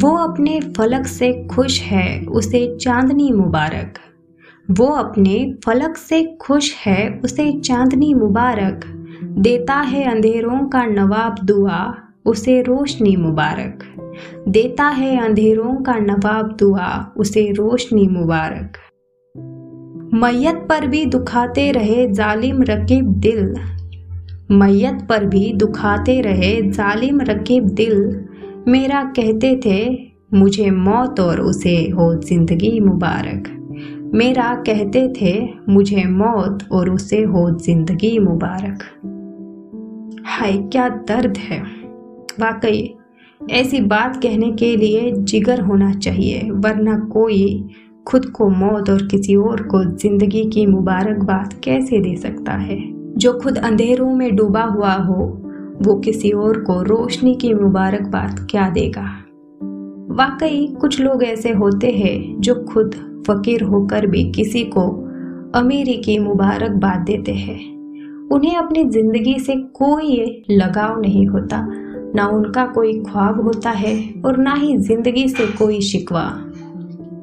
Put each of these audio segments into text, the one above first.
वो अपने फलक से खुश है, उसे चांदनी मुबारक। वो अपने फलक से खुश है, उसे चांदनी मुबारक। देता है अंधेरों का नवाब दुआ, उसे रोशनी मुबारक। देता है अंधेरों का नवाब दुआ, उसे रोशनी मुबारक। मैयत पर भी दुखाते रहे जालिम रकीब दिल। मैयत पर भी दुखाते रहे जालिम रकीब दिल। मेरा कहते थे, मुझे मौत और उसे हो ज़िंदगी मुबारक। मेरा कहते थे, मुझे मौत और उसे हो ज़िंदगी मुबारक। हाय, क्या दर्द है। वाकई, ऐसी बात कहने के लिए जिगर होना चाहिए, वरना कोई खुद को मौत और किसी और को ज़िंदगी की मुबारकबाद कैसे दे सकता है? जो खुद अंधेरों में डूबा हुआ हो वो किसी और को रोशनी की मुबारकबाद क्या देगा? वाकई कुछ लोग ऐसे होते हैं जो खुद फकीर होकर भी किसी को अमीरी की मुबारकबाद देते हैं। उन्हें अपनी ज़िंदगी से कोई लगाव नहीं होता, ना उनका कोई ख्वाब होता है और ना ही ज़िंदगी से कोई शिकवा।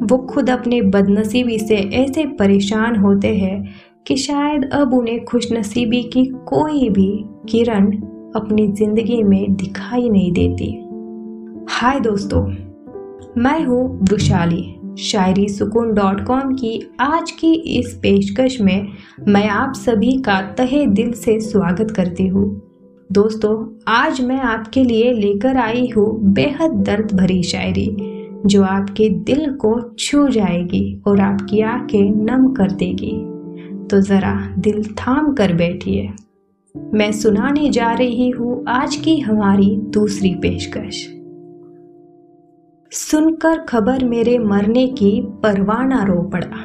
वो खुद अपने बदनसीबी से ऐसे परेशान होते हैं कि शायद अब उन्हें खुशनसीबी की कोई भी किरण अपनी ज़िंदगी में दिखाई नहीं देती। हाय दोस्तों, मैं हूँ वृशाली, शायरी सुकून डॉट कॉम की आज की इस पेशकश में मैं आप सभी का तहे दिल से स्वागत करती हूँ। दोस्तों, आज मैं आपके लिए लेकर आई हूँ बेहद दर्द भरी शायरी, जो आपके दिल को छू जाएगी और आपकी आँखें नम कर देगी। तो ज़रा दिल थाम कर बैठिए। मैं सुनाने जा रही हूँ आज की हमारी दूसरी पेशकश। सुनकर खबर मेरे मरने की परवाना रो पड़ा।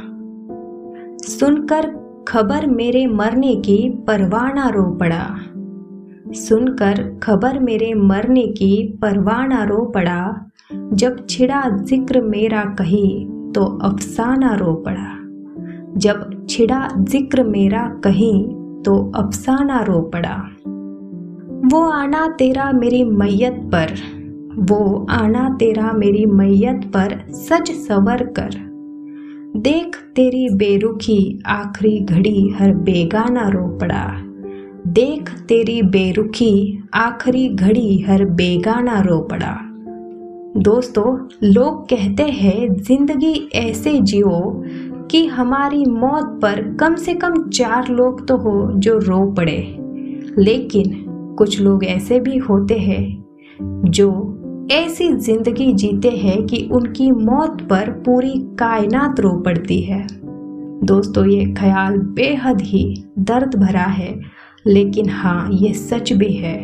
सुनकर खबर मेरे मरने की परवाना रो पड़ा। सुनकर खबर मेरे मरने की परवाना रो पड़ा। जब छिड़ा ज़िक्र मेरा कही तो अफसाना रो पड़ा। जब छिड़ा ज़िक्र मेरा कहीं तो अफसाना रो पड़ा। वो आना तेरा मेरी मैयत पर, वो आना तेरा मेरी मैयत पर सच सवर कर। देख तेरी बेरुखी आखिरी घड़ी हर बेगाना रो पड़ा। देख तेरी बेरुखी आखिरी घड़ी हर बेगाना रो पड़ा। दोस्तों, लोग कहते हैं, ज़िंदगी ऐसे जियो कि हमारी मौत पर कम से कम चार लोग तो हो जो रो पड़े। लेकिन कुछ लोग ऐसे भी होते हैं जो ऐसी ज़िंदगी जीते हैं कि उनकी मौत पर पूरी कायनात रो पड़ती है। दोस्तों, ये ख्याल बेहद ही दर्द भरा है। लेकिन हाँ ये सच भी है।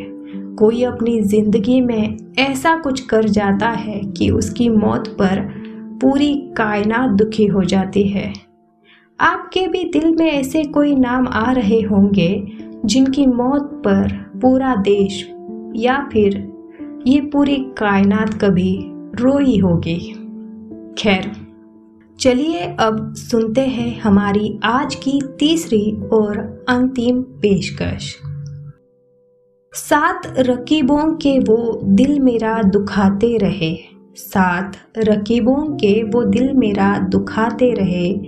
कोई अपनी ज़िंदगी में ऐसा कुछ कर जाता है कि उसकी मौत पर पूरी कायनात दुखी हो जाती है। आपके भी दिल में ऐसे कोई नाम आ रहे होंगे, जिनकी मौत पर पूरा देश या फिर ये पूरी कायनात कभी रोई होगी। खैर, चलिए अब सुनते हैं हमारी आज की तीसरी और अंतिम पेशकश। सात रकीबों के वो दिल मेरा दुखाते रहे। सात रकीबों के वो दिल मेरा दुखाते रहे,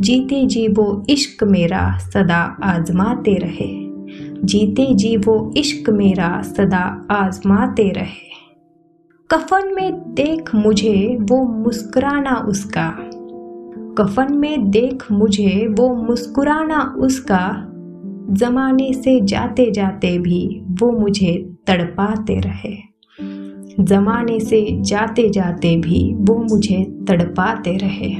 जीते जी वो इश्क मेरा सदा आजमाते रहे। जीते जी वो इश्क मेरा सदा आजमाते रहे। कफन में देख मुझे वो मुस्कुराना उसका। कफन में देख मुझे वो मुस्कुराना उसका। जमाने से जाते जाते भी वो मुझे तड़पाते रहे। जमाने से जाते जाते भी वो मुझे तड़पाते रहे।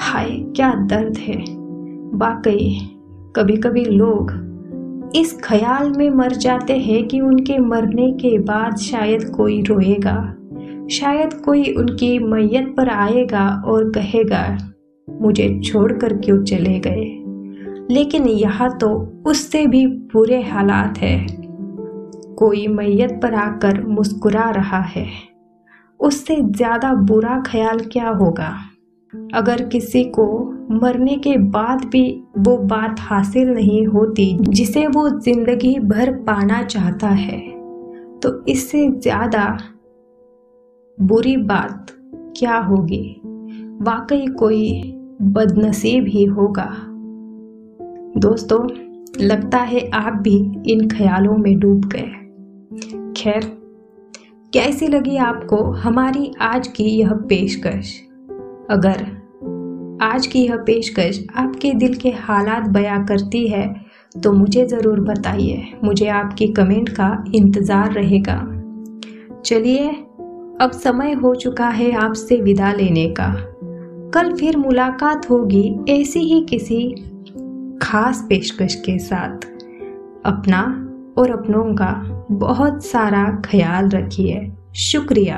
हाय, क्या दर्द है। वाकई कभी कभी लोग इस ख्याल में मर जाते हैं कि उनके मरने के बाद शायद कोई रोएगा, शायद कोई उनकी मैयत पर आएगा और कहेगा, मुझे छोड़कर क्यों चले गए? लेकिन यहाँ तो उससे भी बुरे हालात है। कोई मैयत पर आकर मुस्कुरा रहा है। उससे ज़्यादा बुरा ख्याल क्या होगा? अगर किसी को मरने के बाद भी वो बात हासिल नहीं होती जिसे वो ज़िंदगी भर पाना चाहता है तो इससे ज़्यादा बुरी बात क्या होगी? वाकई कोई बदनसीब ही होगा। दोस्तों, लगता है आप भी इन ख्यालों में डूब गए। खैर, कैसी लगी आपको हमारी आज की यह पेशकश? अगर आज की यह पेशकश आपके दिल के हालात बयां करती है तो मुझे ज़रूर बताइए। मुझे आपकी कमेंट का इंतज़ार रहेगा। चलिए, अब समय हो चुका है आपसे विदा लेने का। कल फिर मुलाकात होगी ऐसी ही किसी खास पेशकश के साथ। अपना और अपनों का बहुत सारा ख्याल रखिए। शुक्रिया।